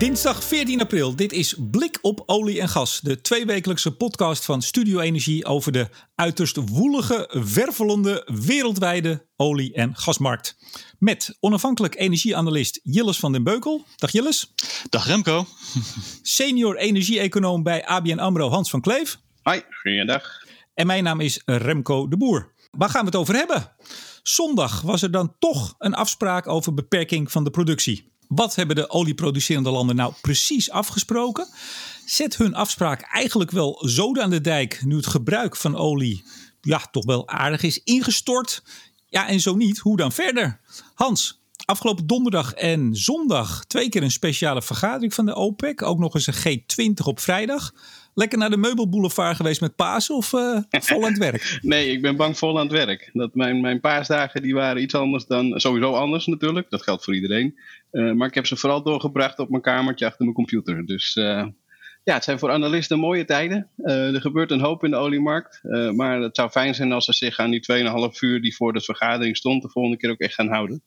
Dinsdag 14 april. Dit is Blik op olie en gas. De tweewekelijkse podcast van Studio Energie over de uiterst woelige, wervelende, wereldwijde olie- en gasmarkt. Met onafhankelijk energieanalist Jilles van den Beukel. Dag Jilles. Dag Remco. Senior energie-econoom bij ABN AMRO Hans van Kleef. Hoi, goeiedag. En mijn naam is Remco de Boer. Waar gaan we het over hebben? Zondag was er dan toch een afspraak over beperking van de productie. Wat hebben de olieproducerende landen nou precies afgesproken? Zet hun afspraak eigenlijk wel zoden aan de dijk nu het gebruik van olie ja, toch wel aardig is ingestort? Ja, en zo niet, hoe dan verder? Hans, afgelopen donderdag en zondag twee keer een speciale vergadering van de OPEC. Ook nog eens een G20 op vrijdag lekker naar de meubelboulevard geweest met paas of uh, vol aan het werk? nee, ik ben bang vol aan het werk. Dat mijn, mijn paasdagen die waren iets anders dan, sowieso anders natuurlijk. Dat geldt voor iedereen. Uh, maar ik heb ze vooral doorgebracht op mijn kamertje achter mijn computer. Dus uh, ja, het zijn voor analisten mooie tijden. er gebeurt een hoop in de oliemarkt. maar het zou fijn zijn als ze zich aan die 2,5 uur die voor de vergadering stond, de volgende keer ook echt gaan houden.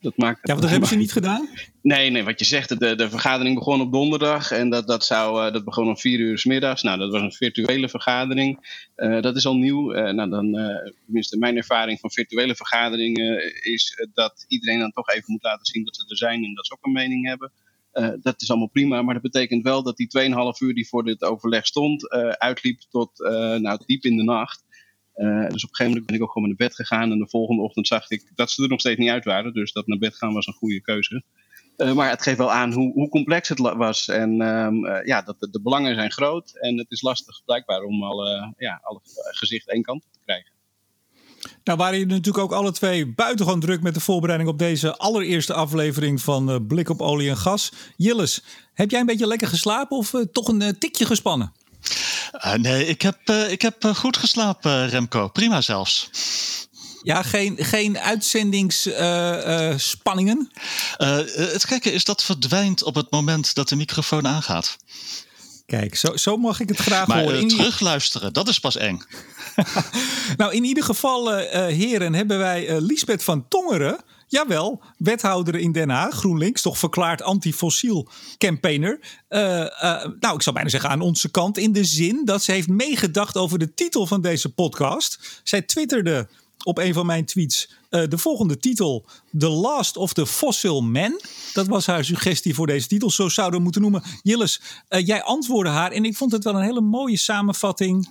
Dat maakt ja, want dat hebben ze niet gedaan? Nee, nee, wat je zegt, de, de vergadering begon op donderdag en dat, dat, zou, uh, dat begon om vier uur s middags. Nou, dat was een virtuele vergadering. Uh, dat is al nieuw. Uh, nou, dan, tenminste, mijn ervaring van virtuele vergaderingen is dat iedereen dan toch even moet laten zien dat ze er zijn en dat ze ook een mening hebben. dat is allemaal prima, maar dat betekent wel dat die 2,5 uur die voor dit overleg stond, uitliep tot nou, diep in de nacht. Uh, dus op een gegeven moment ben ik ook gewoon naar bed gegaan. En de volgende ochtend zag ik dat ze er nog steeds niet uit waren. Dus dat naar bed gaan was een goede keuze. Uh, maar het geeft wel aan hoe, hoe complex het was. En um, uh, ja, dat de, belangen zijn groot. En het is lastig blijkbaar om alle, ja, alle gezicht één kant te krijgen. Nou waren jullie natuurlijk ook alle twee buitengewoon druk met de voorbereiding op deze allereerste aflevering van Blik op Olie en Gas. Jilles, heb jij een beetje lekker geslapen of toch een tikje gespannen? Uh, nee, ik heb, uh, ik heb uh, goed geslapen, Remco. Prima zelfs. Ja, geen, geen uitzendingsspanningen? het gekke is dat verdwijnt op het moment dat de microfoon aangaat. Kijk, zo, zo mag ik het graag maar, horen. Maar terugluisteren, dat is pas eng. nou, in ieder geval, heren, hebben wij Liesbeth van Tongeren Jawel, wethouder in Den Haag, GroenLinks, toch verklaard antifossiel campaigner. Uh, nou, ik zou bijna zeggen aan onze kant, in de zin dat ze heeft meegedacht over de titel van deze podcast. Zij twitterde op een van mijn tweets uh, de volgende titel: The Last of the Fossil Men. Dat was haar suggestie voor deze titel. Zo zouden we moeten noemen. Jilles, jij antwoordde haar en ik vond het wel een hele mooie samenvatting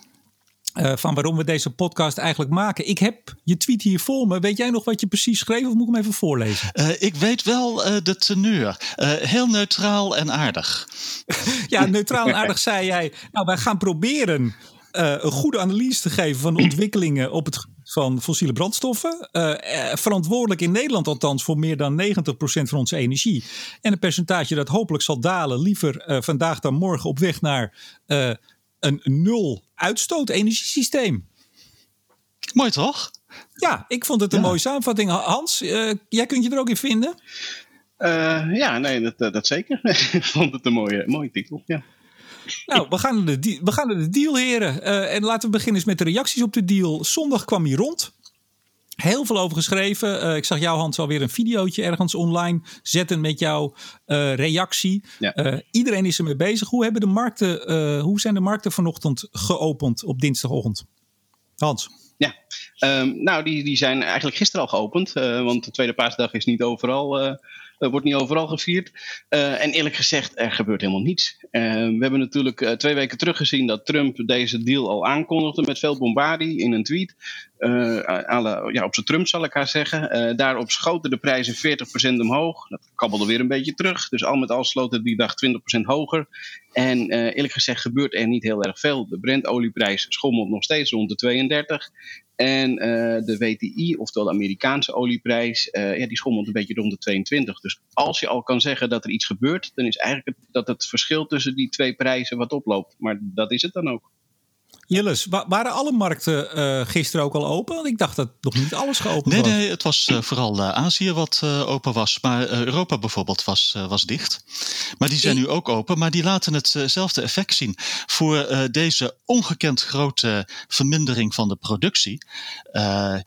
uh, van waarom we deze podcast eigenlijk maken. Ik heb je tweet hier voor me. Weet jij nog wat je precies schreef of moet ik hem even voorlezen? Uh, ik weet wel uh, de teneur. heel neutraal en aardig. ja, neutraal en aardig zei jij. Nou, wij gaan proberen een goede analyse te geven van de ontwikkelingen op het gebied van fossiele brandstoffen. verantwoordelijk in Nederland althans voor meer dan 90% van onze energie. En een percentage dat hopelijk zal dalen. Liever vandaag dan morgen op weg naar een nul uitstoot energiesysteem. Mooi toch? Ja, ik vond het een mooie samenvatting. Hans, uh, jij kunt je er ook in vinden? Uh, ja, nee, dat, dat zeker. ik vond het een mooie, mooie titel, ja. Nou, we gaan naar de, we gaan naar de deal, heren. Uh, en laten we beginnen eens met de reacties op de deal. Zondag kwam hij rond. Heel veel over geschreven. Uh, ik zag jou, Hans, alweer een videootje ergens online zetten met jouw uh, reactie. Ja. Uh, iedereen is ermee bezig. Hoe, hebben de markten, hoe zijn de markten vanochtend geopend op dinsdagochtend? Hans. Ja, um, nou, die, die zijn eigenlijk gisteren al geopend. want de tweede paasdag is niet overal uh, wordt niet overal gevierd. Uh, en eerlijk gezegd, er gebeurt helemaal niets. Uh, we hebben natuurlijk twee weken terug gezien dat Trump deze deal al aankondigde met veel bombardie in een tweet. Alle, ja, op zijn Trump zal ik haar zeggen. daarop schoten de prijzen 40% omhoog. Dat kabbelde weer een beetje terug. Dus al met al sloten die dag 20% hoger. En eerlijk gezegd gebeurt er niet heel erg veel. De Brent-olieprijs schommelt nog steeds rond de 32. En uh, de WTI, oftewel de Amerikaanse olieprijs, uh, ja, die schommelt een beetje rond de 22. Dus als je al kan zeggen dat er iets gebeurt, dan is eigenlijk het, dat het verschil tussen die twee prijzen wat oploopt. Maar dat is het dan ook. Jilles, waren alle markten uh, gisteren ook al open? Want ik dacht dat nog niet alles geopend nee, was. Nee, het was uh, vooral uh, Azië wat open was. Maar Europa bijvoorbeeld was, was dicht. Maar die zijn nu ook open. Maar die laten hetzelfde effect zien. Voor deze ongekend grote vermindering van de productie.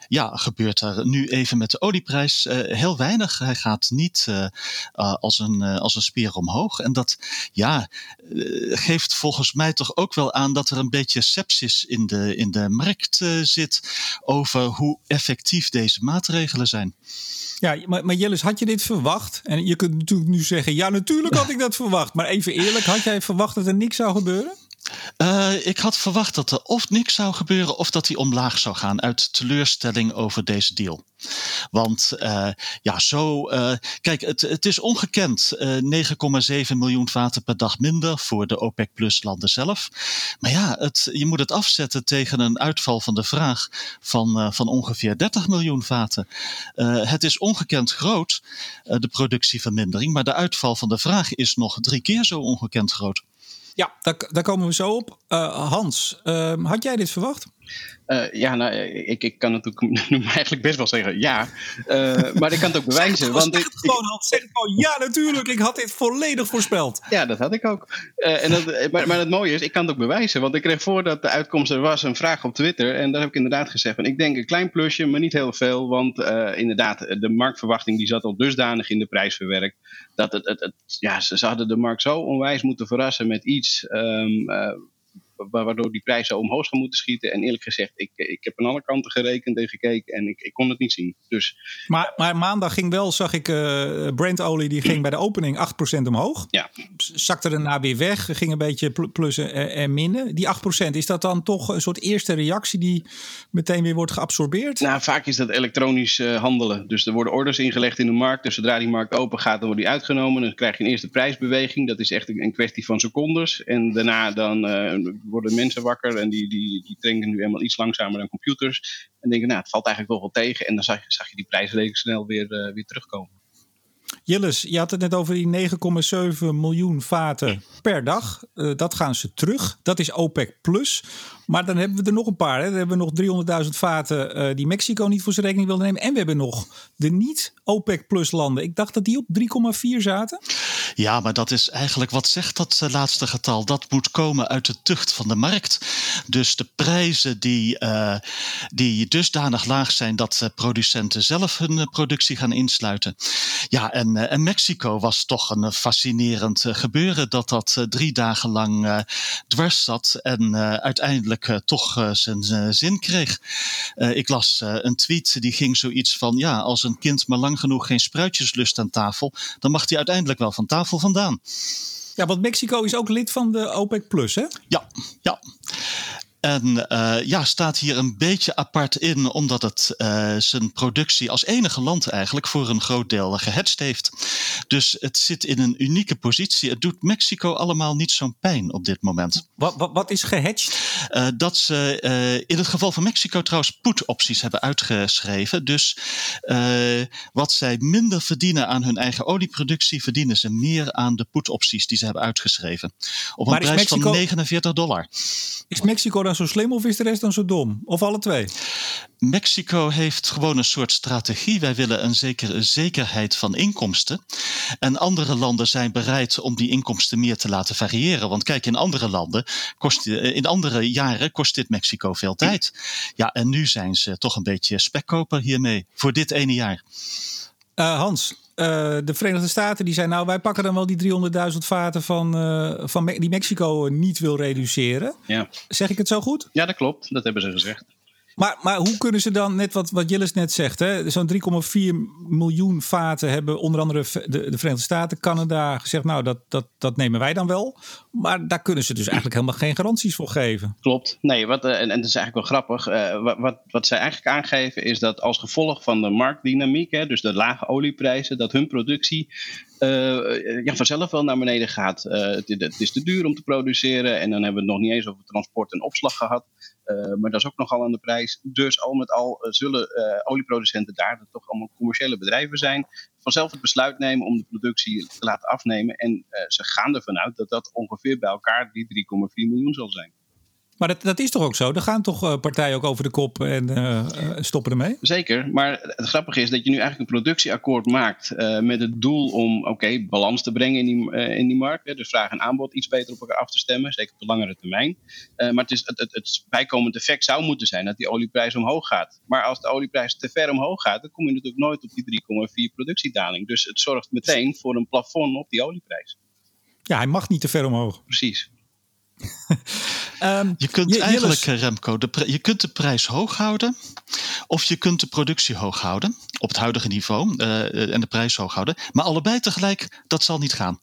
ja, gebeurt er nu even met de olieprijs heel weinig. Hij gaat niet als, een, als een spier omhoog. En dat ja, geeft volgens mij toch ook wel aan dat er een beetje in de, in de markt uh, zit over hoe effectief deze maatregelen zijn. Ja, maar, maar Jellis, had je dit verwacht? En je kunt natuurlijk nu zeggen, ja natuurlijk had ik dat verwacht. Maar even eerlijk, had jij verwacht dat er niks zou gebeuren? Uh, ik had verwacht dat er of niks zou gebeuren of dat hij omlaag zou gaan uit teleurstelling over deze deal. Want uh, ja, zo. Uh, kijk, het, het is ongekend. 9,7 miljoen vaten per dag minder voor de OPEC Plus landen zelf. Maar ja, het, je moet het afzetten tegen een uitval van de vraag van, van ongeveer 30 miljoen vaten. het is ongekend groot, de productievermindering. Maar de uitval van de vraag is nog drie keer zo ongekend groot. Ja, daar, daar komen we zo op. Uh, Hans, uh, had jij dit verwacht? Uh, ja, nou, ik, ik kan natuurlijk nu eigenlijk best wel zeggen ja. Uh, maar ik kan het ook bewijzen. zeg want zeg het gewoon, Hans. Zeg gewoon ja, natuurlijk. Ik had dit volledig voorspeld. Ja, dat had ik ook. Uh, en dat, maar, maar het mooie is, ik kan het ook bewijzen. Want ik kreeg voordat de uitkomst er was een vraag op Twitter. En daar heb ik inderdaad gezegd van, ik denk een klein plusje, maar niet heel veel. Want inderdaad, de marktverwachting die zat al dusdanig in de prijs verwerkt. Dat het, het, het ja, ze, ze hadden de markt zo onwijs moeten verrassen met iets... Um, waardoor die prijzen omhoog gaan moeten schieten. En eerlijk gezegd, ik, ik heb aan alle kanten gerekend en gekeken en ik, ik kon het niet zien. Dus, maar, maar maandag ging wel, zag ik, uh, Brandolie die ging bij de opening 8% omhoog. Ja. Zakte daarna weer weg, ging een beetje plussen en minnen. Die 8%, is dat dan toch een soort eerste reactie die meteen weer wordt geabsorbeerd? Nou, vaak is dat elektronisch uh, handelen. Dus er worden orders ingelegd in de markt. Dus zodra die markt open gaat, dan wordt die uitgenomen. Dan krijg je een eerste prijsbeweging. Dat is echt een kwestie van secondes. En daarna dan uh, worden mensen wakker en die, die, die nu eenmaal iets langzamer dan computers. En denken, nou, het valt eigenlijk wel wel tegen. En dan zag, zag je die prijzen redelijk snel weer, uh, weer terugkomen. Jilles, je had het net over die 9,7 miljoen vaten per dag. Uh, dat gaan ze terug. Dat is OPEC plus. Maar dan hebben we er nog een paar. Hè. Hebben we nog 300.000 vaten uh, die Mexico niet voor zijn rekening wilde nemen. En we hebben nog de niet-OPEC plus landen. Ik dacht dat die op 3,4 zaten. Ja, maar dat is eigenlijk, wat zegt dat uh, laatste getal? Dat moet komen uit de tucht van de markt. Dus de prijzen die, uh, die dusdanig laag zijn dat producenten zelf hun productie gaan insluiten. Ja, en, en Mexico was toch een fascinerend gebeuren dat dat drie dagen lang dwars zat. En uiteindelijk uh, toch uh, zijn uh, zin kreeg. ik las een tweet die ging zoiets van: ja, als een kind maar lang genoeg geen spruitjes lust aan tafel, dan mag hij uiteindelijk wel van tafel vandaan. Ja, want Mexico is ook lid van de OPEC Plus, hè? Ja, ja. En uh, ja, staat hier een beetje apart in, omdat het uh, zijn productie als enige land eigenlijk voor een groot deel gehetst heeft. Dus het zit in een unieke positie. Het doet Mexico allemaal niet zo'n pijn op dit moment. Wat, wat, wat is gehatcht? Uh, dat ze in het geval van Mexico trouwens put-opties hebben uitgeschreven. Dus wat zij minder verdienen aan hun eigen olieproductie, verdienen ze meer aan de put-opties die ze hebben uitgeschreven. Op een prijs Mexico... van 49 dollar. Is Mexico dan zo slim of is de rest dan zo dom? Of alle twee? Mexico heeft gewoon een soort strategie. Wij willen een zekere zekerheid van inkomsten. En andere landen zijn bereid om die inkomsten meer te laten variëren. Want kijk, in andere landen, kost, in andere jaren kost dit Mexico veel tijd. Ja, en nu zijn ze toch een beetje spekkoper hiermee. Voor dit ene jaar. Uh, Hans, de Verenigde Staten die zijn nou, wij pakken dan wel die 300.000 vaten van, uh, van Me die Mexico niet wil reduceren. Ja. Zeg ik het zo goed? Ja, dat klopt. Dat hebben ze gezegd. Maar, maar hoe kunnen ze dan, net wat, wat Jillis net zegt, zo'n 3,4 miljoen vaten hebben onder andere de, de Verenigde Staten, Canada gezegd, nou dat, dat, dat nemen wij dan wel. Maar daar kunnen ze dus eigenlijk helemaal geen garanties voor geven. Klopt. Nee, wat, en, en dat is eigenlijk wel grappig. Uh, wat, wat, wat zij eigenlijk aangeven is dat als gevolg van de marktdynamiek, hè, dus de lage olieprijzen, dat hun productie uh, ja, vanzelf wel naar beneden gaat. Het, het, is te duur om te produceren en dan hebben we het nog niet eens over transport en opslag gehad. Uh, maar dat is ook nogal aan de prijs. Dus al met al zullen olieproducenten daar dat toch allemaal commerciële bedrijven zijn. Vanzelf het besluit nemen om de productie te laten afnemen. En ze gaan ervan uit dat dat ongeveer bij elkaar die 3,4 miljoen zal zijn. Maar dat, dat is toch ook zo? Er gaan toch uh, partijen ook over de kop en uh, stoppen ermee? Zeker, maar het grappige is dat je nu eigenlijk een productieakkoord maakt met het doel om oké, okay, balans te brengen in die, in die markt. Hè, dus vraag en aanbod iets beter op elkaar af te stemmen, zeker op de langere termijn. maar het, is, het, het, het bijkomend effect zou moeten zijn dat die olieprijs omhoog gaat. Maar als de olieprijs te ver omhoog gaat, dan kom je natuurlijk nooit op die 3,4 productiedaling. Dus het zorgt meteen voor een plafond op die olieprijs. Ja, hij mag niet te ver omhoog. Precies. Um, je kunt eigenlijk, Jilles... Remco, de je kunt de prijs hoog houden. Of je kunt de productie hoog houden. Op het huidige niveau. Uh, en de prijs hoog houden. Maar allebei tegelijk, dat zal niet gaan.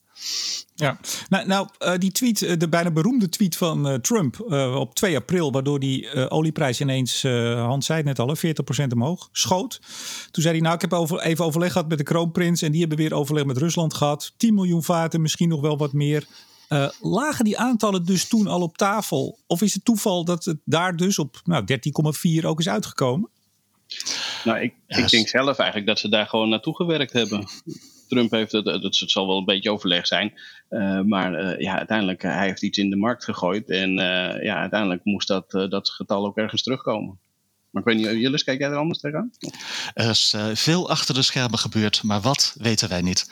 Ja, nou, nou uh, die tweet, de bijna beroemde tweet van uh, Trump uh, op 2 april, waardoor die olieprijs ineens, Hans zei het net al, 40% omhoog schoot. Toen zei hij, nou ik heb over, even overleg gehad met de kroonprins en die hebben weer overleg met Rusland gehad. 10 miljoen vaten, misschien nog wel wat meer. Uh, lagen die aantallen dus toen al op tafel? Of is het toeval dat het daar dus op nou, 13,4 ook is uitgekomen? Nou, ik, ik denk zelf eigenlijk dat ze daar gewoon naartoe gewerkt hebben. Trump heeft het, het, het zal wel een beetje overleg zijn. Uh, maar uh, ja, uiteindelijk, hij heeft iets in de markt gegooid. En uh, ja, uiteindelijk moest dat, dat getal ook ergens terugkomen. Maar ik weet niet, Jullie, kijk jij er anders tegenaan? Er is veel achter de schermen gebeurd, maar wat weten wij niet.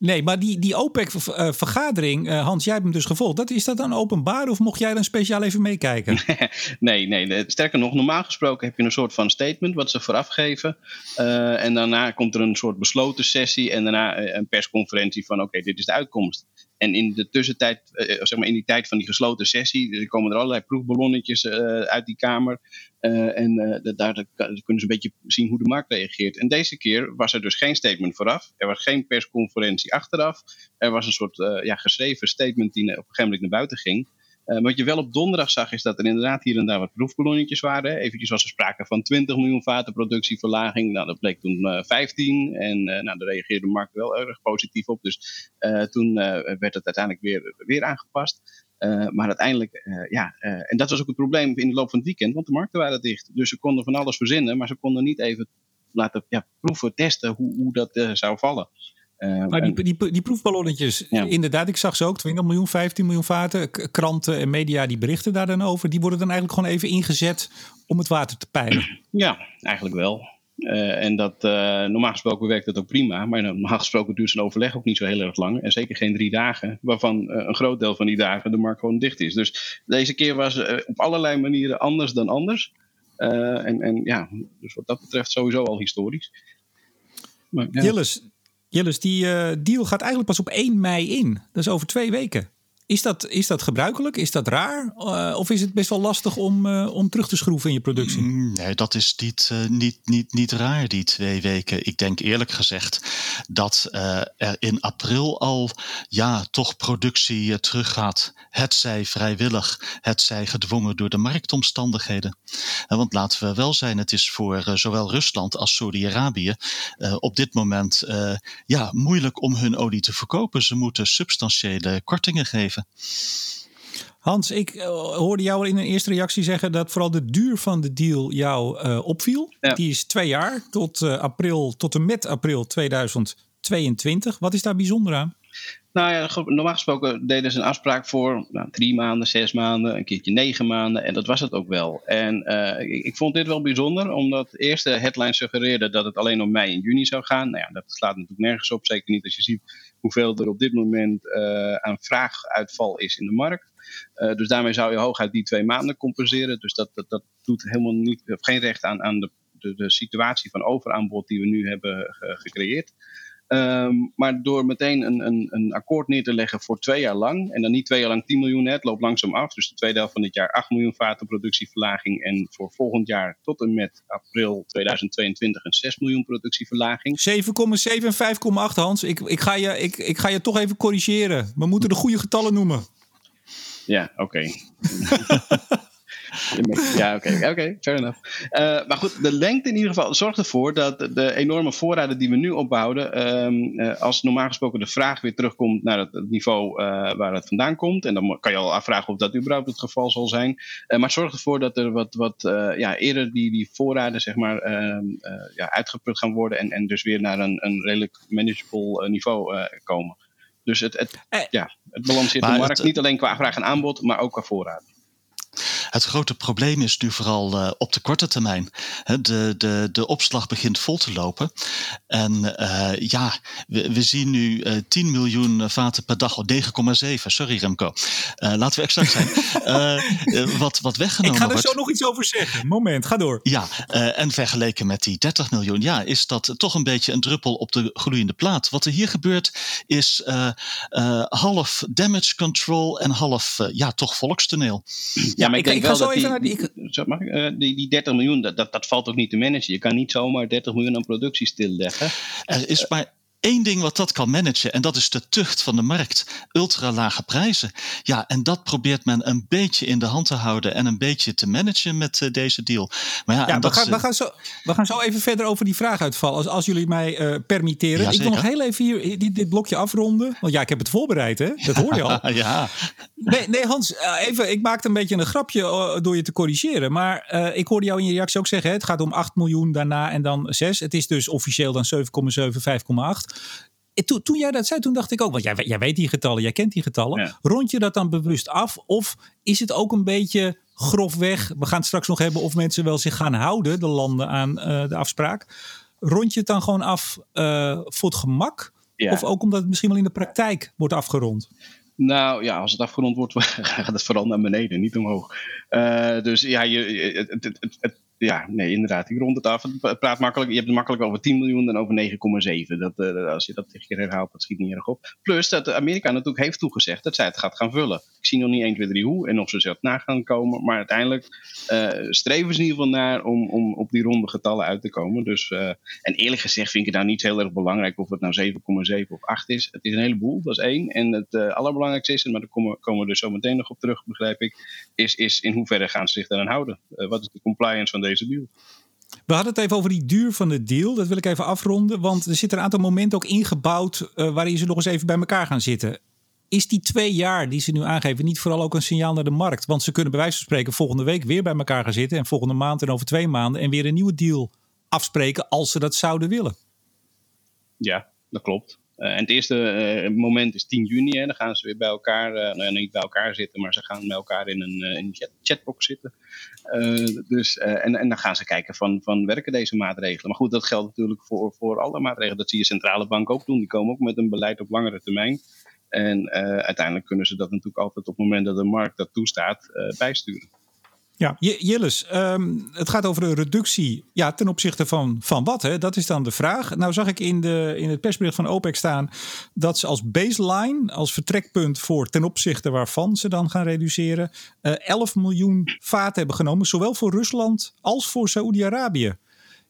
Nee, maar die, die OPEC-vergadering, uh, Hans, jij hebt hem dus gevolgd. Dat, is dat dan openbaar of mocht jij dan speciaal even meekijken? nee, nee, sterker nog, normaal gesproken heb je een soort van statement wat ze vooraf geven. Uh, en daarna komt er een soort besloten sessie en daarna een persconferentie van oké, dit is de uitkomst. En in de tussentijd, uh, zeg maar in die tijd van die gesloten sessie, komen er allerlei proefballonnetjes uit die kamer. En daar, kunnen ze een beetje zien hoe de markt reageert. En deze keer was er dus geen statement vooraf. Er was geen persconferentie achteraf. Er was een soort ja, geschreven statement die op een gegeven moment naar buiten ging. Wat je wel op donderdag zag, is dat er inderdaad hier en daar wat proefballonnetjes waren. Eventjes was er sprake van 20 miljoen vaten productieverlaging. Nou, dat bleek toen 15. En nou, daar reageerde de markt wel erg positief op. Dus toen werd het uiteindelijk weer, weer aangepast. Maar uiteindelijk, ja, en dat was ook het probleem in de loop van het weekend, want de markten waren dicht. Dus ze konden van alles verzinnen, maar ze konden niet even laten ja, proeven, testen hoe, hoe dat zou vallen. Maar die, die, die proefballonnetjes, ja. inderdaad, ik zag ze ook, 20 miljoen, 15 miljoen vaten. Kranten en media die berichten daar dan over. Die worden dan eigenlijk gewoon even ingezet om het water te peilen. Ja, eigenlijk wel. Uh, en dat, uh, normaal gesproken werkt dat ook prima, maar normaal gesproken duurt zo'n overleg ook niet zo heel erg lang. En zeker geen drie dagen, waarvan een groot deel van die dagen de markt gewoon dicht is. Dus deze keer was op allerlei manieren anders dan anders. en, en ja, dus wat dat betreft sowieso al historisch. Maar, ja. Jilles, Jilles, die deal gaat eigenlijk pas op 1 mei in. Dat is over twee weken. Is dat, is dat gebruikelijk? Is dat raar? Uh, of is het best wel lastig om, uh, om terug te schroeven in je productie? Mm, nee, dat is niet, uh, niet, niet, niet raar, die twee weken. Ik denk eerlijk gezegd dat er in april al ja, toch productie teruggaat. Het zij vrijwillig, het zij gedwongen door de marktomstandigheden. want laten we wel zijn, het is voor zowel Rusland als Saudi-Arabië op dit moment ja, moeilijk om hun olie te verkopen. Ze moeten substantiële kortingen geven. Hans, ik uh, hoorde jou in een eerste reactie zeggen dat vooral de duur van de deal jou uh, opviel. Ja. Die is twee jaar tot, uh, april, tot en met april 2022. Wat is daar bijzonder aan? Nou ja, normaal gesproken deden ze een afspraak voor nou, drie maanden, zes maanden, een keertje negen maanden. En dat was het ook wel. En uh, ik, vond dit wel bijzonder, omdat de eerste headline suggereerde dat het alleen om mei en juni zou gaan. Nou ja, dat slaat natuurlijk nergens op. Zeker niet als je ziet hoeveel er op dit moment uh, aan vraaguitval is in de markt. Uh, dus daarmee zou je hooguit die twee maanden compenseren. Dus dat, dat, dat doet helemaal niet, geen recht aan, aan de, de, de situatie van overaanbod die we nu hebben gecreëerd. Um, maar door meteen een, een, een, akkoord neer te leggen voor twee jaar lang, en dan niet twee jaar lang 10 miljoen, het loopt langzaam af. Dus de tweede helft van dit jaar 8 miljoen vaten productieverlaging. En voor volgend jaar tot en met april 2022 een 6 miljoen productieverlaging. 7,7 en 5,8 Hans. Ik, ik, ga je, ik, ik ga je toch even corrigeren. We moeten de goede getallen noemen. Ja, oké. Okay. Ja, oké, okay, okay, fair enough. Uh, maar goed, de lengte in ieder geval zorgt ervoor dat de enorme voorraden die we nu opbouwen, um, uh, als normaal gesproken de vraag weer terugkomt naar het, niveau uh, waar het vandaan komt, en dan kan je al afvragen of dat überhaupt het geval zal zijn, maar het zorgt ervoor dat er wat, wat ja, eerder die, die voorraden zeg maar, ehm, ja, uitgeput gaan worden en, en dus weer naar een, een redelijk manageable niveau komen. Dus het, het, ja, het balanceert de markt, niet alleen qua vraag en aanbod, maar ook qua voorraad. Het grote probleem is nu vooral uh, op de korte termijn. De, de, de opslag begint vol te lopen. En uh, ja, we, we, zien nu uh, 10 miljoen vaten per dag, 9,7. Sorry Remco. laten we exact zijn. wat, wat weggenomen Ik ga er wordt. zo nog iets over zeggen. Moment, ga door. Ja, en vergeleken met die 30 miljoen, ja, is dat toch een beetje een druppel op de gloeiende plaat. Wat er hier gebeurt is half damage control en half, ja, toch volkstoneel. Ja, maar ik, ik, ik ga zo even die, naar die, mag, uh, die, die 30 miljoen, dat, dat, dat valt ook niet te managen. Je kan niet zomaar 30 miljoen aan productie stilleggen. Er is maar één ding wat dat kan managen en dat is de tucht van de markt. Ultra lage prijzen. Ja, en dat probeert men een beetje in de hand te houden en een beetje te managen met uh, deze deal. Maar ja, ja we, gaan, we, gaan zo, we gaan zo even verder over die vraaguitval, als, als jullie mij uh, permitteren. Ja, ik wil nog heel even hier dit, dit, blokje afronden. Want ja, ik heb het voorbereid, hè? Dat hoor je al. ja. Nee, nee Hans, uh, even, ik maakte een beetje een grapje door je te corrigeren. Maar ik hoorde jou in je reactie ook zeggen, hè, het gaat om 8 miljoen daarna en dan 6. Het is dus officieel dan 7,7, 5,8 toen, toen jij dat zei, toen dacht ik ook, want jij, jij weet die getallen, jij kent die getallen. Ja. Rond je dat dan bewust af? Of is het ook een beetje grofweg? We gaan het straks nog hebben of mensen wel zich gaan houden, de landen, aan uh, de afspraak. Rond je het dan gewoon af uh, voor het gemak? Ja. Of ook omdat het misschien wel in de praktijk wordt afgerond? Nou ja, als het afgerond wordt, gaat het vooral naar beneden, niet omhoog. Uh, dus ja, je, het, het, het, ja, nee, inderdaad. Rond het praat makkelijk. Je hebt het makkelijk over 10 miljoen dan over 9,7. Dat, uh, als je dat tegen keer herhaalt, dat schiet niet erg op. Plus dat Amerika natuurlijk heeft toegezegd dat zij het gaat gaan vullen. Ik zie nog niet 1, 2, 3 hoe en of ze zelf na gaan komen. Maar uiteindelijk uh, streven ze in ieder geval naar om, om op die ronde getallen uit te komen. Dus, uh, en eerlijk gezegd vind ik het nou niet heel erg belangrijk of het nou 7,7 of 8 is. Het is een heleboel, dat is één. En het allerbelangrijkste is, maar daar komen, komen we dus zo meteen nog op terug, begrijp ik, is, is in hoeverre gaan ze zich daaraan houden. wat is de compliance van deze deze deal. We hadden het even over die duur van de deal. Dat wil ik even afronden. Want er zitten een aantal momenten ook ingebouwd uh, waarin ze nog eens even bij elkaar gaan zitten. Is die twee jaar die ze nu aangeven niet vooral ook een signaal naar de markt? Want ze kunnen bij wijze van spreken volgende week weer bij elkaar gaan zitten. En volgende maand en over twee maanden. En weer een nieuwe deal afspreken als ze dat zouden willen. Ja, dat klopt. Uh, en het eerste uh, moment is 10 juni. Hè. Dan gaan ze weer bij elkaar, uh, nou ja, niet bij elkaar zitten, maar ze gaan met elkaar in een, chatbox zitten. dus, en, en dan gaan ze kijken van, van werken deze maatregelen. Maar goed, dat geldt natuurlijk voor, voor alle maatregelen. Dat zie je centrale bank ook doen. Die komen ook met een beleid op langere termijn. En uiteindelijk kunnen ze dat natuurlijk altijd op het moment dat de markt dat toestaat bijsturen. Ja, Jilles, um, het gaat over een reductie ja, ten opzichte van, van wat? Hè? Dat is dan de vraag. Nou zag ik in, de, in het persbericht van OPEC staan dat ze als baseline, als vertrekpunt voor ten opzichte waarvan ze dan gaan reduceren, uh, 11 miljoen vaten hebben genomen, zowel voor Rusland als voor Saoedi-Arabië.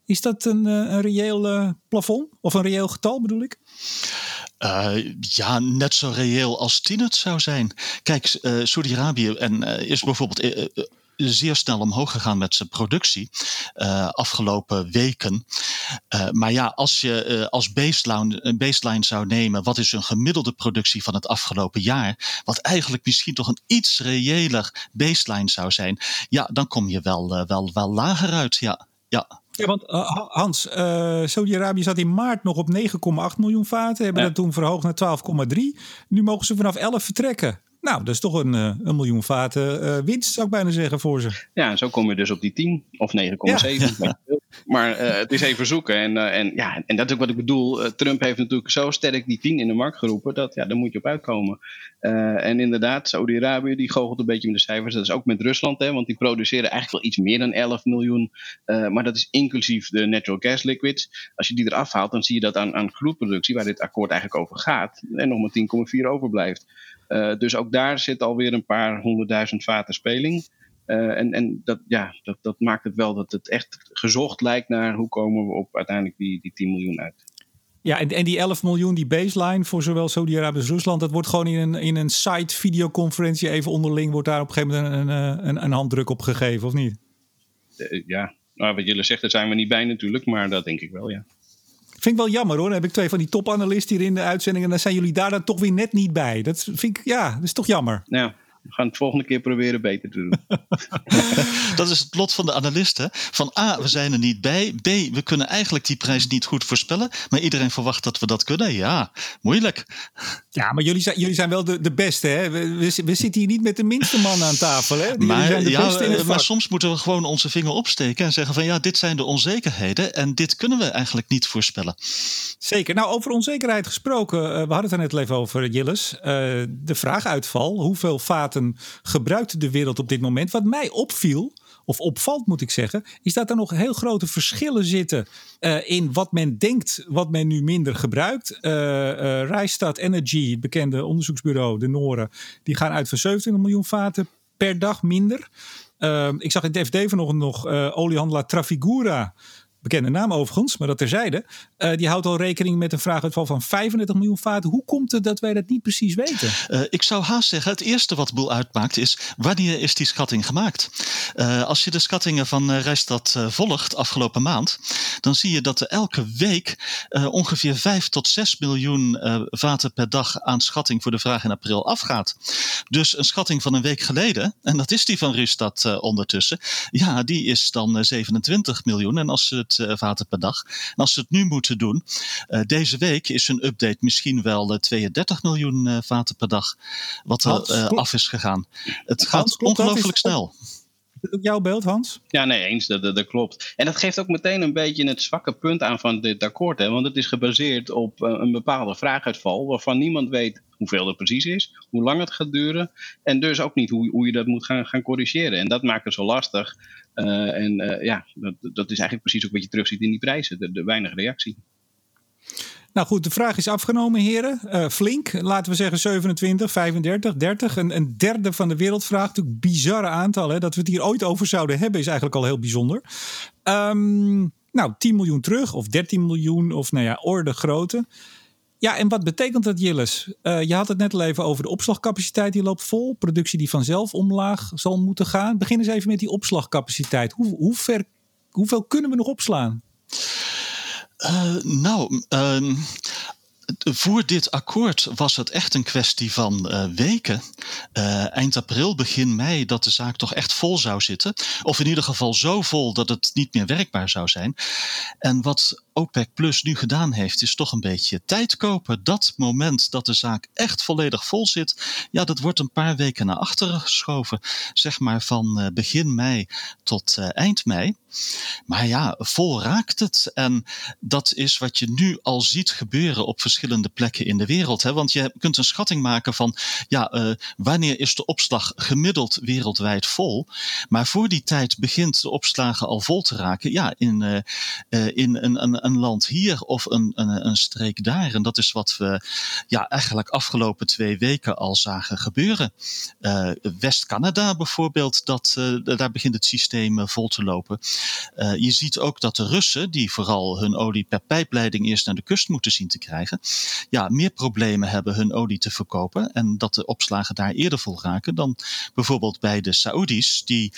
Is dat een, een reëel uh, plafond? Of een reëel getal bedoel ik? Uh, ja, net zo reëel als 10 het zou zijn. Kijk, uh, Saudi-Arabië en uh, is bijvoorbeeld zeer snel omhoog gegaan met zijn productie uh, afgelopen weken. Uh, maar ja, als je uh, als baseline, een baseline zou nemen, wat is een gemiddelde productie van het afgelopen jaar, wat eigenlijk misschien toch een iets reëler baseline zou zijn, ja, dan kom je wel, wel, wel lager uit. Ja, ja. Ja, want uh, Hans, uh, Saudi-Arabië zat in maart nog op 9,8 miljoen vaten. Hebben ja. dat toen verhoogd naar 12,3. Nu mogen ze vanaf 11 vertrekken. Nou, dat is toch een, uh, een miljoen vaten uh, winst, zou ik bijna zeggen, voor ze. Ja, zo kom je dus op die 10 of 9,7. Ja. Maar uh, het is even zoeken. En, en, ja, en dat is ook wat ik bedoel. Trump heeft natuurlijk zo sterk die 10 in de markt geroepen. Dat ja, daar moet je op uitkomen. en inderdaad, Saudi-Arabië die goochelt een beetje met de cijfers. Dat is ook met Rusland, hè, want die produceren eigenlijk wel iets meer dan 11 miljoen. maar dat is inclusief de natural gas liquids. Als je die eraf haalt, dan zie je dat aan, aan waar dit akkoord eigenlijk over gaat, er nog maar 10,4 overblijft. Uh, dus ook daar zit alweer een paar honderdduizend vaten speling. Uh, en en dat, ja, dat, dat maakt het wel dat het echt gezocht lijkt naar hoe komen we op uiteindelijk die, die 10 miljoen uit. Ja, en, en die 11 miljoen, die baseline voor zowel Saudi-Arabië als Rusland, dat wordt gewoon in een, in een site videoconferentie even onderling, wordt daar op een gegeven moment een, een, een handdruk op gegeven, of niet? Uh, ja, nou, wat jullie zeggen, daar zijn we niet bij natuurlijk, maar dat denk ik wel, ja. Vind ik wel jammer hoor. Heb ik twee van die topanalisten hier in de uitzending. En dan zijn jullie daar dan toch weer net niet bij. Dat vind ik, ja, dat is toch jammer. Ja, We gaan het volgende keer proberen beter te doen. dat is het lot van de analisten. Van A, we zijn er niet bij. B, we kunnen eigenlijk die prijs niet goed voorspellen. Maar iedereen verwacht dat we dat kunnen. Ja, moeilijk. Ja, maar jullie zijn, jullie zijn wel de, de beste. Hè? We, we, zitten hier niet met de minste man aan tafel. Hè? maar, ja, maar soms moeten we gewoon onze vinger opsteken en zeggen van ja, dit zijn de onzekerheden. En dit kunnen we eigenlijk niet voorspellen. Zeker. Nou, over onzekerheid gesproken. Uh, we hadden het er net even over, Jilles. Uh, de vraaguitval. Hoeveel vaten gebruikt de wereld op dit moment? Wat mij opviel of opvalt moet ik zeggen, is dat er nog heel grote verschillen zitten uh, in wat men denkt, wat men nu minder gebruikt. Uh, uh, Rijstad Energy, het bekende onderzoeksbureau, de Noren, die gaan uit van 27 miljoen vaten per dag minder. ik zag in het FD vanochtend nog oliehandelaar Trafigura bekende naam overigens, maar dat terzijde. Uh, die houdt al rekening met een vraaguitval van 35 miljoen vaten. Hoe komt het dat wij dat niet precies weten? Uh, ik zou haast zeggen, het eerste wat boel uitmaakt is, wanneer is die schatting gemaakt? Uh, als je de schattingen van Rijstad volgt afgelopen maand, dan zie je dat er elke week ongeveer 5 tot 6 miljoen vaten per dag aan schatting voor de vraag in april afgaat. Dus een schatting van een week geleden, en dat is die van Rijstad ondertussen, ja, die is dan 27 miljoen. En als ze vaten per dag. En als ze het nu moeten doen, uh, deze week is een update misschien wel 32 eh, miljoen vaten per dag, wat er af is gegaan. Het gaat ongelooflijk snel. Dat jouw beeld, Hans? Ja, nee, eens. Dat, dat, dat, klopt. En dat geeft ook meteen een beetje het zwakke punt aan van dit akkoord. Hè? Want het is gebaseerd op een bepaalde vraaguitval waarvan niemand weet hoeveel het precies is, hoe lang het gaat duren en dus ook niet hoe, hoe je dat moet gaan, gaan corrigeren. En dat maakt het zo lastig. Uh, en uh, ja, dat, dat is eigenlijk precies ook wat je terugziet in die prijzen, de, de weinig reactie. Nou goed, de vraag is afgenomen, heren. Uh, flink, laten we zeggen 27, 35, 30. Een, een derde van de wereldvraag. Natuurlijk bizarre aantallen. Dat we het hier ooit over zouden hebben is eigenlijk al heel bijzonder. Um, nou, 10 miljoen terug of 13 miljoen of nou ja, orde grootte. Ja, en wat betekent dat, Jilles? Uh, je had het net al even over de opslagcapaciteit, die loopt vol. Productie die vanzelf omlaag zal moeten gaan. Begin eens even met die opslagcapaciteit. Hoe, hoe ver, hoeveel kunnen we nog opslaan? Uh, nou, uh, voor dit akkoord was het echt een kwestie van uh, weken. Uh, eind april, begin mei, dat de zaak toch echt vol zou zitten. Of in ieder geval zo vol dat het niet meer werkbaar zou zijn. En wat OPEC Plus nu gedaan heeft, is toch een beetje tijd kopen. Dat moment dat de zaak echt volledig vol zit, ja, dat wordt een paar weken naar achteren geschoven. Zeg maar van uh, begin mei tot eind mei. Maar ja, vol raakt het. En dat is wat je nu al ziet gebeuren op verschillende plekken in de wereld. Hè? Want je kunt een schatting maken van ja, uh, wanneer is de opslag gemiddeld wereldwijd vol. Maar voor die tijd begint de opslagen al vol te raken. Ja, in, in een, een, land hier of een, een, een streek daar. En dat is wat we ja, eigenlijk afgelopen twee weken al zagen gebeuren. West-Canada bijvoorbeeld, dat, daar begint het systeem vol te lopen. Je ziet ook dat de Russen, die vooral hun olie per pijpleiding eerst naar de kust moeten zien te krijgen, ja, meer problemen hebben hun olie te verkopen. En dat de opslagen daar eerder vol raken dan bijvoorbeeld bij de Saoedi's, die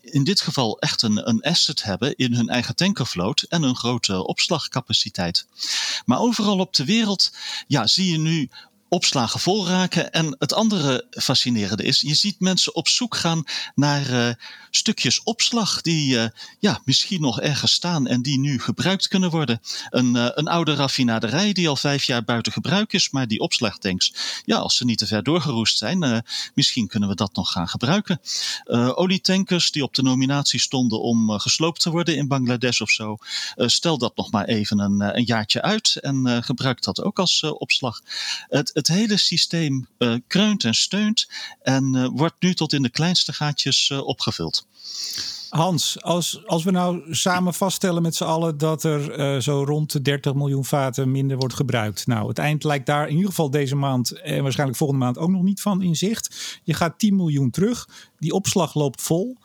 in dit geval echt een, een asset hebben in hun eigen tankervloot en een grote opslagcapaciteit. Maar overal op de wereld ja, zie je nu opslagen vol raken. En het andere fascinerende is, je ziet mensen op zoek gaan naar uh, stukjes opslag die uh, ja, misschien nog ergens staan en die nu gebruikt kunnen worden. Een, uh, een oude raffinaderij die al vijf jaar buiten gebruik is, maar die opslagtanks, ja, als ze niet te ver doorgeroest zijn, misschien kunnen we dat nog gaan gebruiken. olietankers die op de nominatie stonden om gesloopt te worden in Bangladesh of zo, stel dat nog maar even een, een jaartje uit en gebruik dat ook als opslag. Het, het hele systeem kreunt en steunt en wordt nu tot in de kleinste gaatjes uh, Hans, als, als we nou samen vaststellen met z'n allen dat er zo rond de 30 miljoen vaten minder wordt gebruikt. Nou, het eind lijkt daar in ieder geval deze maand en waarschijnlijk volgende maand ook nog niet van in zicht. Je gaat 10 miljoen terug, die opslag loopt vol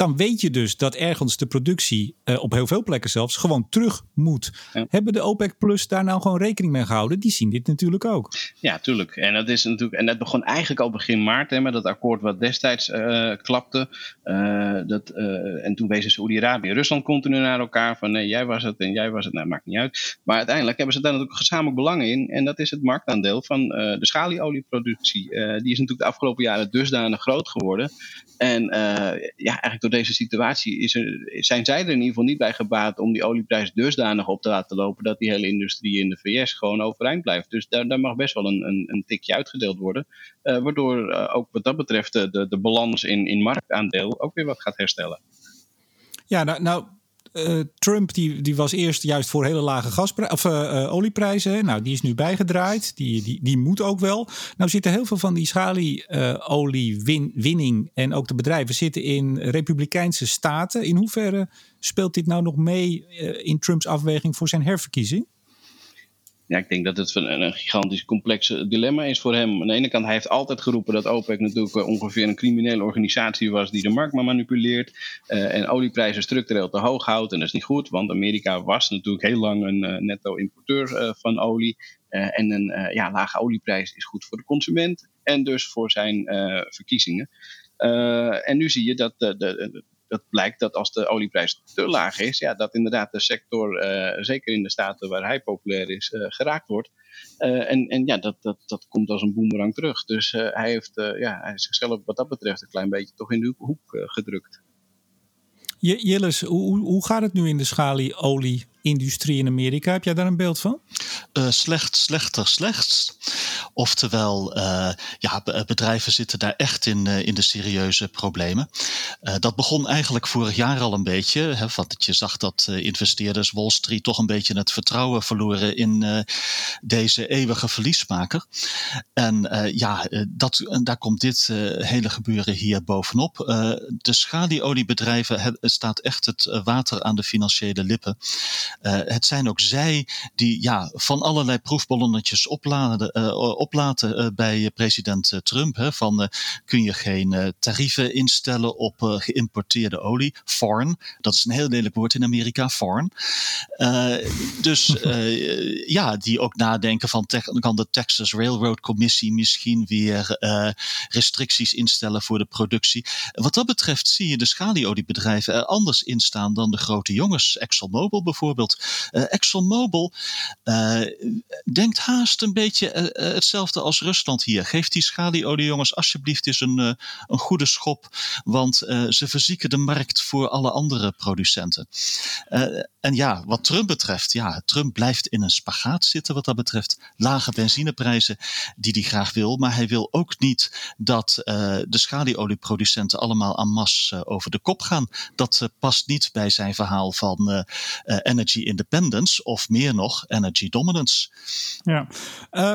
dan weet je dus dat ergens de productie uh, op heel veel plekken zelfs gewoon terug moet. Hebben de OPEC Plus daar nou gewoon rekening mee gehouden? Die zien dit natuurlijk ook. Ja, tuurlijk. En dat is natuurlijk, en dat begon eigenlijk al begin maart hè, met dat akkoord wat destijds uh, klapte. Uh, dat, en toen wezen Saoedi-Arabië en Rusland continu naar elkaar van nee, jij was het en jij was het. Nou, maakt niet uit. Maar uiteindelijk hebben ze daar natuurlijk gezamenlijk belang in. En dat is het marktaandeel van de schalieolieproductie. die is natuurlijk de afgelopen jaren dusdanig groot geworden. En ja, eigenlijk door deze situatie is er, zijn zij er in ieder geval niet bij gebaat om die olieprijs dusdanig op te laten lopen dat die hele industrie in de VS gewoon overeind blijft. Dus daar, daar mag best wel een, een, een tikje uitgedeeld worden. Uh, waardoor uh, ook wat dat betreft de, de balans in, in marktaandeel ook weer wat gaat herstellen. Ja, nou, nou uh, Trump die, die was eerst juist voor hele lage gasprijzen of, uh, olieprijzen. Nou, die is nu bijgedraaid. Die, die, die moet ook wel. Nou zitten heel veel van die schalieoliewinning en ook de bedrijven zitten in republikeinse staten. In hoeverre speelt dit nou nog mee in Trumps afweging voor zijn herverkiezing? Ja, ik denk dat het een, een gigantisch complex dilemma is voor hem. Aan de ene kant, hij heeft altijd geroepen dat OPEC natuurlijk eh, ongeveer een criminele organisatie was die de markt maar manipuleert uh, en olieprijzen structureel te hoog houdt. En dat is niet goed, want Amerika was natuurlijk heel lang een netto-importeur van olie. en een ja, lage olieprijs is goed voor de consument en dus voor zijn verkiezingen. en nu zie je dat de, de, dat blijkt dat als de olieprijs te laag is, ja, dat inderdaad de sector, uh, zeker in de staten waar hij populair is, uh, geraakt wordt. Uh, en, en ja, dat, dat, dat komt als een boemerang terug. Dus hij heeft ja, hij zichzelf wat dat betreft een klein beetje toch in de hoek gedrukt. Jillis, hoe, hoe gaat het nu in de schalieolie-industrie in Amerika? Heb jij daar een beeld van? Uh, slecht, slechter, slechts. Oftewel, uh, ja, bedrijven zitten daar echt in, uh, in de serieuze problemen. dat begon eigenlijk vorig jaar al een beetje. Hè, want je zag dat investeerders Wall Street toch een beetje het vertrouwen verloren in deze eeuwige verliesmaker. En ja, dat, daar komt dit hele gebeuren hier bovenop. de schalieoliebedrijven staat echt het water aan de financiële lippen. het zijn ook zij die ja, van allerlei proefballonnetjes opladen, oplaten uh, bij president Trump. Hè, van kun je geen tarieven instellen op geïmporteerde olie. Foreign, dat is een heel lelijk woord in Amerika, foreign. dus ja, die ook nadenken van kan de Texas Railroad Commissie misschien weer restricties instellen voor de productie. Wat dat betreft zie je de schalieoliebedrijven er anders in staan dan de grote jongens. ExxonMobil bijvoorbeeld. ExxonMobil denkt haast een beetje hetzelfde als Rusland hier. Geef die schalieoliejongens alsjeblieft eens een, uh, een goede schop, want uh, ze verzieken de markt voor alle andere producenten. en ja, wat Trump betreft, ja, Trump blijft in een spagaat zitten wat dat betreft. Lage benzineprijzen die hij graag wil, maar hij wil ook niet dat de schalieolieproducenten allemaal en masse over de kop gaan. Dat past niet bij zijn verhaal van energy independence of meer nog energy dominance. Ja, uh,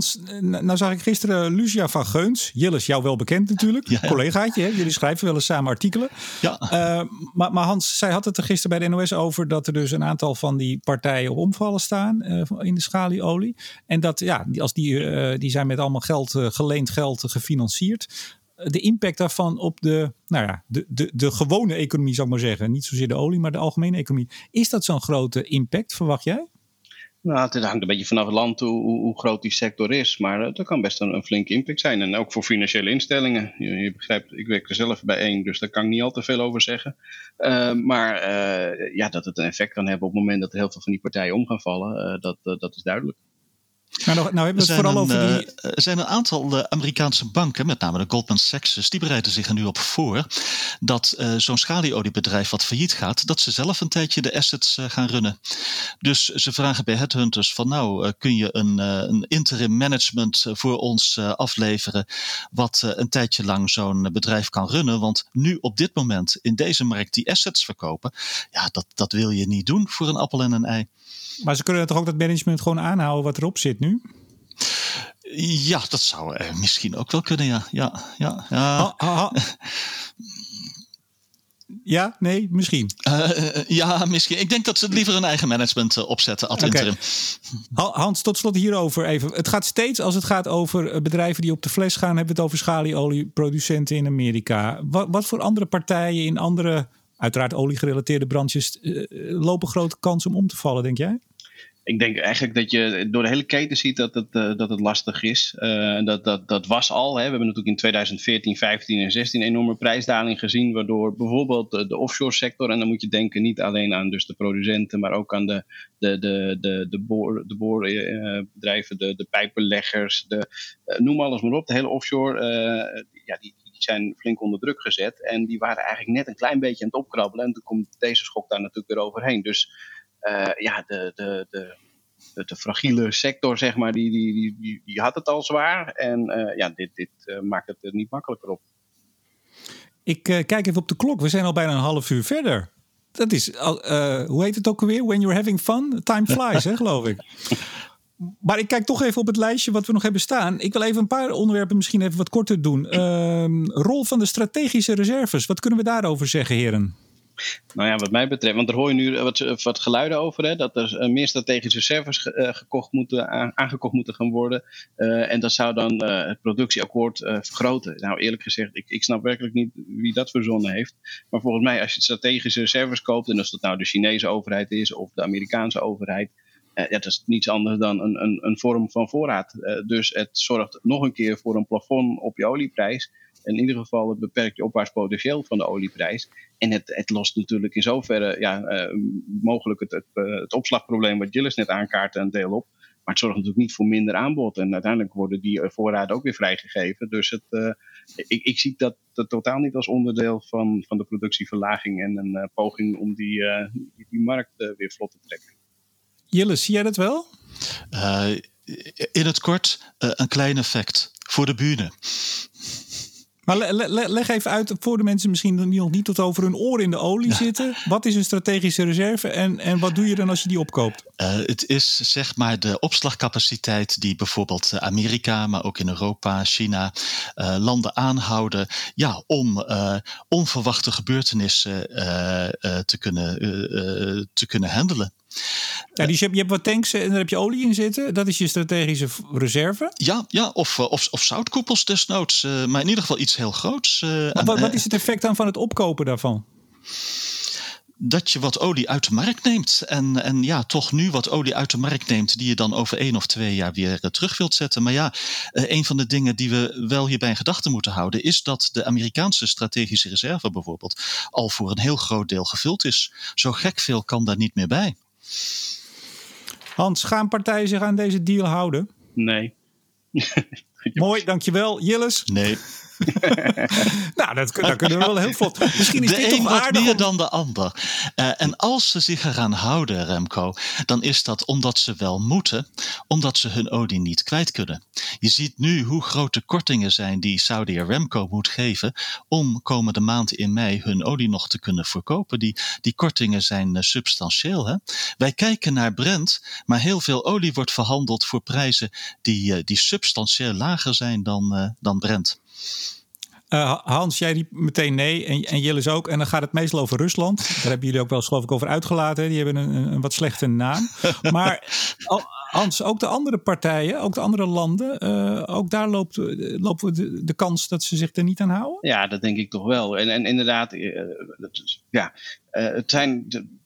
Hans, nou zag ik gisteren Lucia van Geuns, Jillis, jou wel bekend natuurlijk, ja, ja. collegaatje, hè? jullie schrijven wel eens samen artikelen. Ja. Uh, maar, maar, Hans, zij had het er gisteren bij de NOS over dat er dus een aantal van die partijen op omvallen staan uh, in de schalieolie. En dat, ja, als die, die zijn met allemaal geld, geleend geld gefinancierd de impact daarvan op de, nou ja, de, de, de gewone economie, zou ik maar zeggen. Niet zozeer de olie, maar de algemene economie. Is dat zo'n grote impact, verwacht jij? Nou, het hangt een beetje vanaf het land hoe, hoe, groot die sector is. Maar dat kan best een, een, flinke impact zijn. En ook voor financiële instellingen. Je, je, begrijpt, ik werk er zelf bij één, dus daar kan ik niet al te veel over zeggen. Uh, maar uh, ja, dat het een effect kan hebben op het moment dat er heel veel van die partijen om gaan vallen, dat, dat is duidelijk. Nou, nou, nou hebben we het vooral een, over die... Eh, er zijn een aantal Amerikaanse banken, met name de Goldman Sachs, die bereiden zich er nu op voor dat uh, zo'n schalieoliebedrijf wat failliet gaat, dat ze zelf een tijdje de assets uh, gaan runnen. Dus ze vragen bij headhunters van nou, kun je een, een interim management voor ons afleveren wat een tijdje lang zo'n bedrijf kan runnen. Want nu op dit moment in deze markt die assets verkopen, ja, dat, dat wil je niet doen voor een appel en een ei. Maar ze kunnen toch ook dat management gewoon aanhouden wat erop zit nu? Ja, dat zou eh, misschien ook wel kunnen, ja. ja, ja, ja. Ha, ha, Ja, nee, misschien. ja, misschien. Ik denk dat ze liever een eigen management opzetten ad interim. Hans, tot slot hierover even. Het gaat steeds, als het gaat over bedrijven die op de fles gaan, hebben we het over schalieolieproducenten in Amerika. Wat, wat voor andere partijen in andere, uiteraard oliegerelateerde branches, lopen grote kans om om te vallen, denk jij? Ik denk eigenlijk dat je door de hele keten ziet dat het, uh, dat het lastig is. Uh, dat, dat, dat was al. Hè. We hebben natuurlijk in 2014, 15 en 16 een enorme prijsdaling gezien. Waardoor bijvoorbeeld de, de offshore sector, en dan moet je denken niet alleen aan dus de producenten, maar ook aan de, de, de, de, de, boor, de boorbedrijven, de, de pijpenleggers, de, noem alles maar op. De hele offshore, ja, die, zijn flink onder druk gezet. En die waren eigenlijk net een klein beetje aan het opkrabbelen. En toen komt deze schok daar natuurlijk weer overheen. Dus ja, de, de, de, de, fragiele sector, zeg maar, die, die, die, die had het al zwaar. En uh, ja, dit, dit uh, maakt het er niet makkelijker op. Ik kijk even op de klok. We zijn al bijna een half uur verder. Dat is, hoe heet het ook alweer? When you're having fun, time flies, hè, geloof ik. Maar ik kijk toch even op het lijstje wat we nog hebben staan. Ik wil even een paar onderwerpen misschien even wat korter doen. Uh, rol van de strategische reserves. Wat kunnen we daarover zeggen, heren? Nou ja, wat mij betreft, want er hoor je nu wat, wat geluiden over, hè, dat er eh, meer strategische servers uh, gekocht moeten, aangekocht moeten gaan worden. Uh, en dat zou dan het productieakkoord vergroten. Nou, eerlijk gezegd, ik, ik snap werkelijk niet wie dat verzonnen heeft. Maar volgens mij, als je strategische servers koopt, en als dat nou de Chinese overheid is of de Amerikaanse overheid, ja, dat is niets anders dan een, een, een vorm van voorraad. dus het zorgt nog een keer voor een plafond op je olieprijs in ieder geval het beperkt je opwaarts potentieel van de olieprijs. En het, het lost natuurlijk in zoverre ja, uh, mogelijk het, het, uh, het, opslagprobleem wat Gilles net aankaart een deel op. Maar het zorgt natuurlijk niet voor minder aanbod. En uiteindelijk worden die eh, voorraden ook weer vrijgegeven. Dus het, ik, ik, zie dat, dat, totaal niet als onderdeel van, van de productieverlaging en een poging om die, die, die markt weer vlot te trekken. Gilles, zie jij dat wel? in het kort, een klein effect voor de bühne. Maar leg even uit voor de mensen misschien nog niet tot over hun oren in de olie zitten. Wat is een strategische reserve en, en wat doe je dan als je die opkoopt? Uh, het is zeg maar de opslagcapaciteit die bijvoorbeeld Amerika, maar ook in Europa, China, uh, landen aanhouden ja, om uh, onverwachte gebeurtenissen te, kunnen, te kunnen handelen. Ja, dus je hebt, je hebt wat tanks en daar heb je olie in zitten. Dat is je strategische reserve. Ja, ja of, eh, of, of zoutkoepels desnoods. Uh, maar in ieder geval iets heel groots. Uh, wat, wat is het effect dan van het opkopen daarvan? dat je wat olie uit de markt neemt. En, en ja, toch nu wat olie uit de markt neemt, die je dan over één of twee jaar weer terug wilt zetten. Maar ja, een van de dingen die we wel hierbij in gedachten moeten houden, is dat de Amerikaanse strategische reserve bijvoorbeeld al voor een heel groot deel gevuld is. Zo gek veel kan daar niet meer bij. Hans, gaan partijen zich aan deze deal houden? Nee. Mooi, dankjewel. Jilles? Nee. nou, dat, dat, kunnen we wel heel vlot. Misschien is de dit een wat meer dan de ander. Uh, en als ze zich eraan houden, Remco, dan is dat omdat ze wel moeten, omdat ze hun olie niet kwijt kunnen. Je ziet nu hoe grote kortingen zijn die Saudi Aramco moet geven om komende maand in mei hun olie nog te kunnen verkopen. Die, die kortingen zijn uh, substantieel. Hè? Wij kijken naar Brent, maar heel veel olie wordt verhandeld voor prijzen die, uh, die substantieel lager zijn dan, dan Brent. Uh, Hans, jij riep meteen nee en, en Jillis ook. En dan gaat het meestal over Rusland. Daar hebben jullie ook wel eens geloof ik over uitgelaten. Die hebben een, een wat slechte naam. Maar Hans, ook de andere partijen, ook de andere landen, uh, ook daar loopt, loopt de, de, kans dat ze zich er niet aan houden? Ja, dat denk ik toch wel. En, en inderdaad, uh, ja, het zijn... De,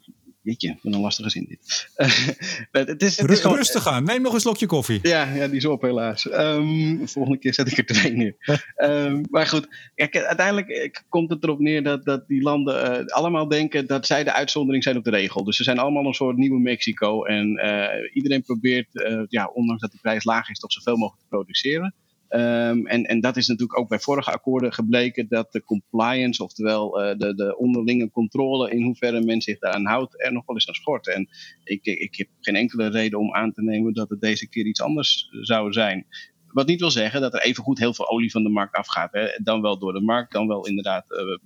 Jeetje, wat een lastige zin dit. het is, het is gewoon, Rustig aan, neem nog een slokje koffie. Ja, ja die is op helaas. Um, volgende keer zet ik er twee neer. um, maar goed, kijk, uiteindelijk komt het erop neer dat, dat die landen uh, allemaal denken dat zij de uitzondering zijn op de regel. Dus ze zijn allemaal een soort nieuwe Mexico. En uh, iedereen probeert, ja, ondanks dat de prijs laag is, toch zoveel mogelijk te produceren. Um, en, en dat is natuurlijk ook bij vorige akkoorden gebleken dat de compliance, oftewel uh, de, de onderlinge controle in hoeverre men zich daaraan houdt, er nog wel eens aan schort. En ik, ik heb geen enkele reden om aan te nemen dat het deze keer iets anders zou zijn. Wat niet wil zeggen dat er evengoed heel veel olie van de markt afgaat. Hè. Dan wel door de markt, dan wel inderdaad uh,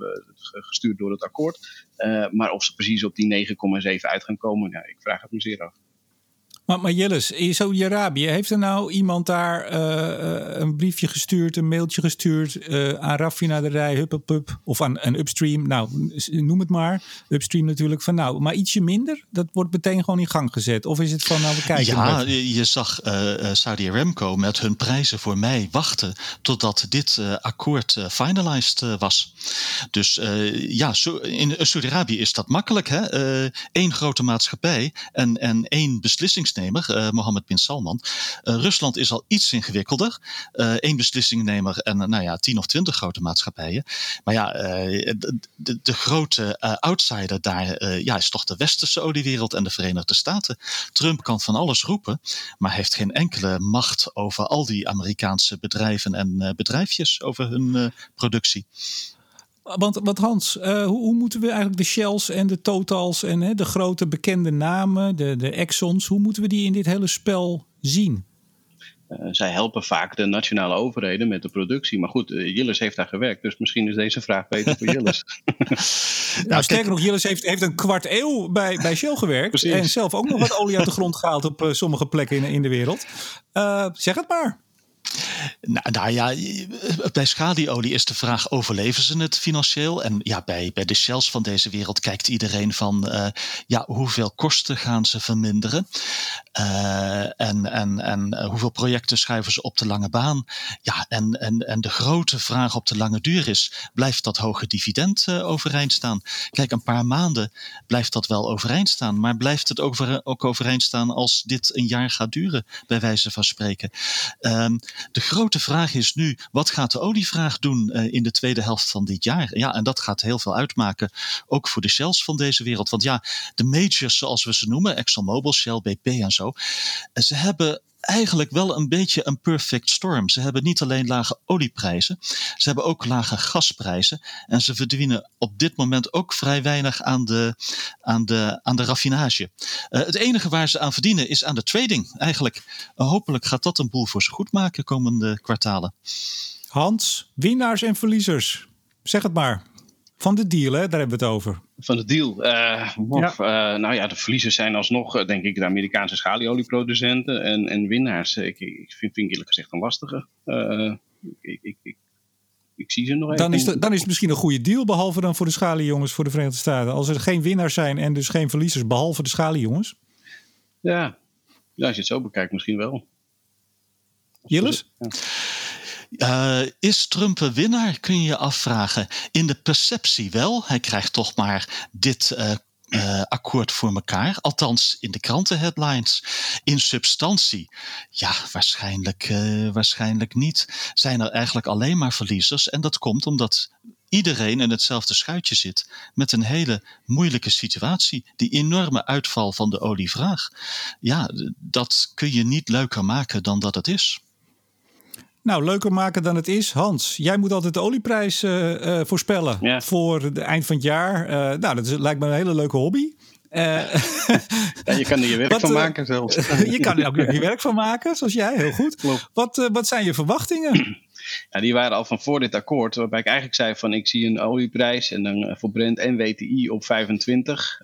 gestuurd door het akkoord. Uh, maar of ze precies op die 9,7 uit gaan komen, nou, ik vraag het me zeer af. Maar, maar Jillis, in Saudi-Arabië, heeft er nou iemand daar uh, een briefje gestuurd, een mailtje gestuurd uh, aan raffinaderij, hup, of aan een upstream, nou noem het maar, upstream natuurlijk, van nou, maar ietsje minder, dat wordt meteen gewoon in gang gezet. Of is het van nou, we kijken. Ja, je zag Saudi Aramco met hun prijzen voor mij wachten totdat dit akkoord finalized was. Dus ja, in Saudi-Arabië is dat makkelijk, hè? Eén grote maatschappij en, en één beslissings uh, Mohammed bin Salman. Uh, Rusland is al iets ingewikkelder. Eén uh, beslissingnemer en nou ja, tien of twintig grote maatschappijen. Maar ja, de, de, grote outsider daar ja, is toch de westerse oliewereld en de Verenigde Staten. Trump kan van alles roepen, maar heeft geen enkele macht over al die Amerikaanse bedrijven en bedrijfjes over hun productie. Want, want Hans, uh, hoe, hoe, moeten we eigenlijk de Shells en de Totals en hè, de grote bekende namen, de, de Exxons, hoe moeten we die in dit hele spel zien? Uh, zij helpen vaak de nationale overheden met de productie. Maar goed, uh, Jillis heeft daar gewerkt, dus misschien is deze vraag beter voor Jillis. nou, sterker nog, Jillis heeft, heeft een kwart eeuw bij, bij Shell gewerkt. Precies. En zelf ook nog wat olie uit de grond gehaald op sommige plekken in, in de wereld. zeg het maar. Nou, nou, ja, bij schalieolie is de vraag: overleven ze het financieel? En ja, bij, bij de shells van deze wereld kijkt iedereen van: uh, ja, hoeveel kosten gaan ze verminderen? Uh, en en, en hoeveel projecten schuiven ze op de lange baan? Ja, en, en, en de grote vraag op de lange duur is: blijft dat hoge dividend overeind staan? Kijk, een paar maanden blijft dat wel overeind staan, maar blijft het ook overeind staan als dit een jaar gaat duren, bij wijze van spreken? Um, de grote vraag is nu, wat gaat de olievraag doen uh, in de tweede helft van dit jaar? Ja, en dat gaat heel veel uitmaken, ook voor de shells van deze wereld. Want ja, de majors zoals we ze noemen, ExxonMobil, Shell, BP en zo, eh, ze hebben eigenlijk wel een beetje een perfect storm. Ze hebben niet alleen lage olieprijzen, ze hebben ook lage gasprijzen. En ze verdienen op dit moment ook vrij weinig aan de, aan de, aan de raffinage. Uh, het enige waar ze aan verdienen is aan de trading eigenlijk. Uh, hopelijk gaat dat een boel voor ze goed maken komende kwartalen. Hans, winnaars en verliezers. Zeg het maar. Van de deal, hè? daar hebben we het over. Van de deal. Uh, ja. Uh, nou ja, de verliezers zijn alsnog, uh, denk ik, de Amerikaanse schalieolieproducenten. En, en winnaars, ik, ik vind, vind eerlijk gezegd een lastige. Ik, ik, ik, ik, zie ze nog dan even. Is de, dan is het misschien een goede deal, behalve dan voor de schaliejongens voor de Verenigde Staten. Als er geen winnaars zijn en dus geen verliezers, behalve de schaliejongens. Ja. ja, als je het zo bekijkt, misschien wel. Jillis? Ja. Uh, is Trump een winnaar, kun je je afvragen. In de perceptie wel. Hij krijgt toch maar dit uh, uh, akkoord voor elkaar. Althans, in de krantenheadlines. In substantie, ja, waarschijnlijk, waarschijnlijk niet. Zijn er eigenlijk alleen maar verliezers. En dat komt omdat iedereen in hetzelfde schuitje zit. Met een hele moeilijke situatie. Die enorme uitval van de olievraag. Ja, dat kun je niet leuker maken dan dat het is. Nou, leuker maken dan het is. Hans, jij moet altijd de olieprijs uh, uh, voorspellen voor het eind van het jaar. Uh, nou, dat is, lijkt me een hele leuke hobby. ja, je kan er je werk wat, van maken zelfs. je kan er ook je werk van maken, zoals jij, heel goed. Wat, wat zijn je verwachtingen? Ja, die waren al van voor dit akkoord, waarbij ik eigenlijk zei van ik zie een olieprijs en dan voor Brent en WTI op 25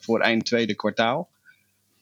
voor eind tweede kwartaal.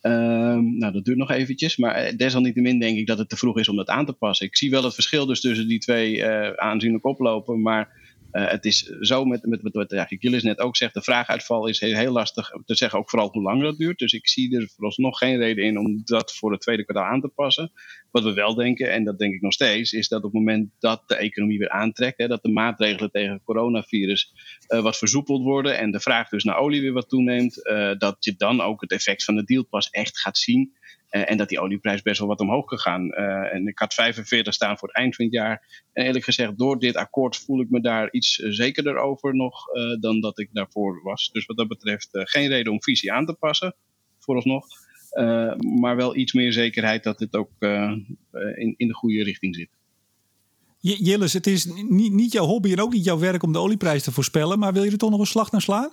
Um, nou, dat duurt nog eventjes, maar eh, desalniettemin denk ik dat het te vroeg is om dat aan te passen. Ik zie wel het verschil dus tussen die twee uh, aanzienlijk oplopen, maar uh, het is zo met, met, wat eigenlijk net ook zegt, de vraaguitval is heel, heel, lastig te zeggen, ook vooral hoe lang dat duurt. Dus ik zie er vooralsnog geen reden in om dat voor het tweede kwartaal aan te passen. Wat we wel denken, en dat denk ik nog steeds, is dat op het moment dat de economie weer aantrekt, hè, dat de maatregelen tegen het coronavirus uh, wat versoepeld worden en de vraag dus naar olie weer wat toeneemt, uh, dat je dan ook het effect van de deal pas echt gaat zien. Uh, en dat die olieprijs best wel wat omhoog kan gaan. En ik had 45 staan voor het eind van het jaar. En eerlijk gezegd, door dit akkoord voel ik me daar iets zekerder over nog dan dat ik daarvoor was. Dus wat dat betreft geen reden om visie aan te passen, vooralsnog. Maar wel iets meer zekerheid dat dit ook in, in de goede richting zit. Jillis, het is niet jouw hobby en ook niet jouw werk om de olieprijs te voorspellen. Maar wil je er toch nog een slag naar slaan?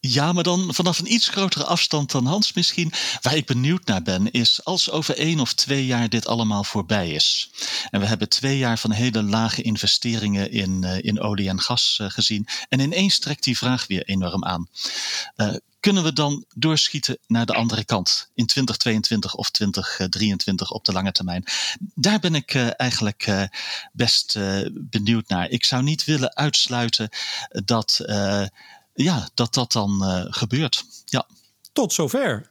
Ja, maar dan vanaf een iets grotere afstand dan Hans misschien. Waar ik benieuwd naar ben, is als over één of twee jaar dit allemaal voorbij is. En we hebben twee jaar van hele lage investeringen in, uh, in olie en gas uh, gezien. En ineens trekt die vraag weer enorm aan. Uh, kunnen we dan doorschieten naar de andere kant in 2022 of 2023 op de lange termijn? Daar ben ik eigenlijk best benieuwd naar. Ik zou niet willen uitsluiten dat ja, dat, dat dan gebeurt. Ja. Tot zover.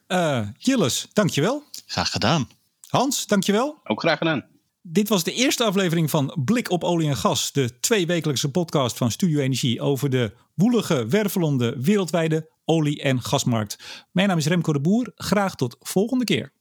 Jilles, dankjewel. Graag gedaan. Hans, dankjewel. Ook graag gedaan. Dit was de eerste aflevering van Blik op olie en gas, de tweewekelijkse podcast van Studio Energie over de woelige, wervelende wereldwijde olie- en gasmarkt. Mijn naam is Remco de Boer. Graag tot volgende keer.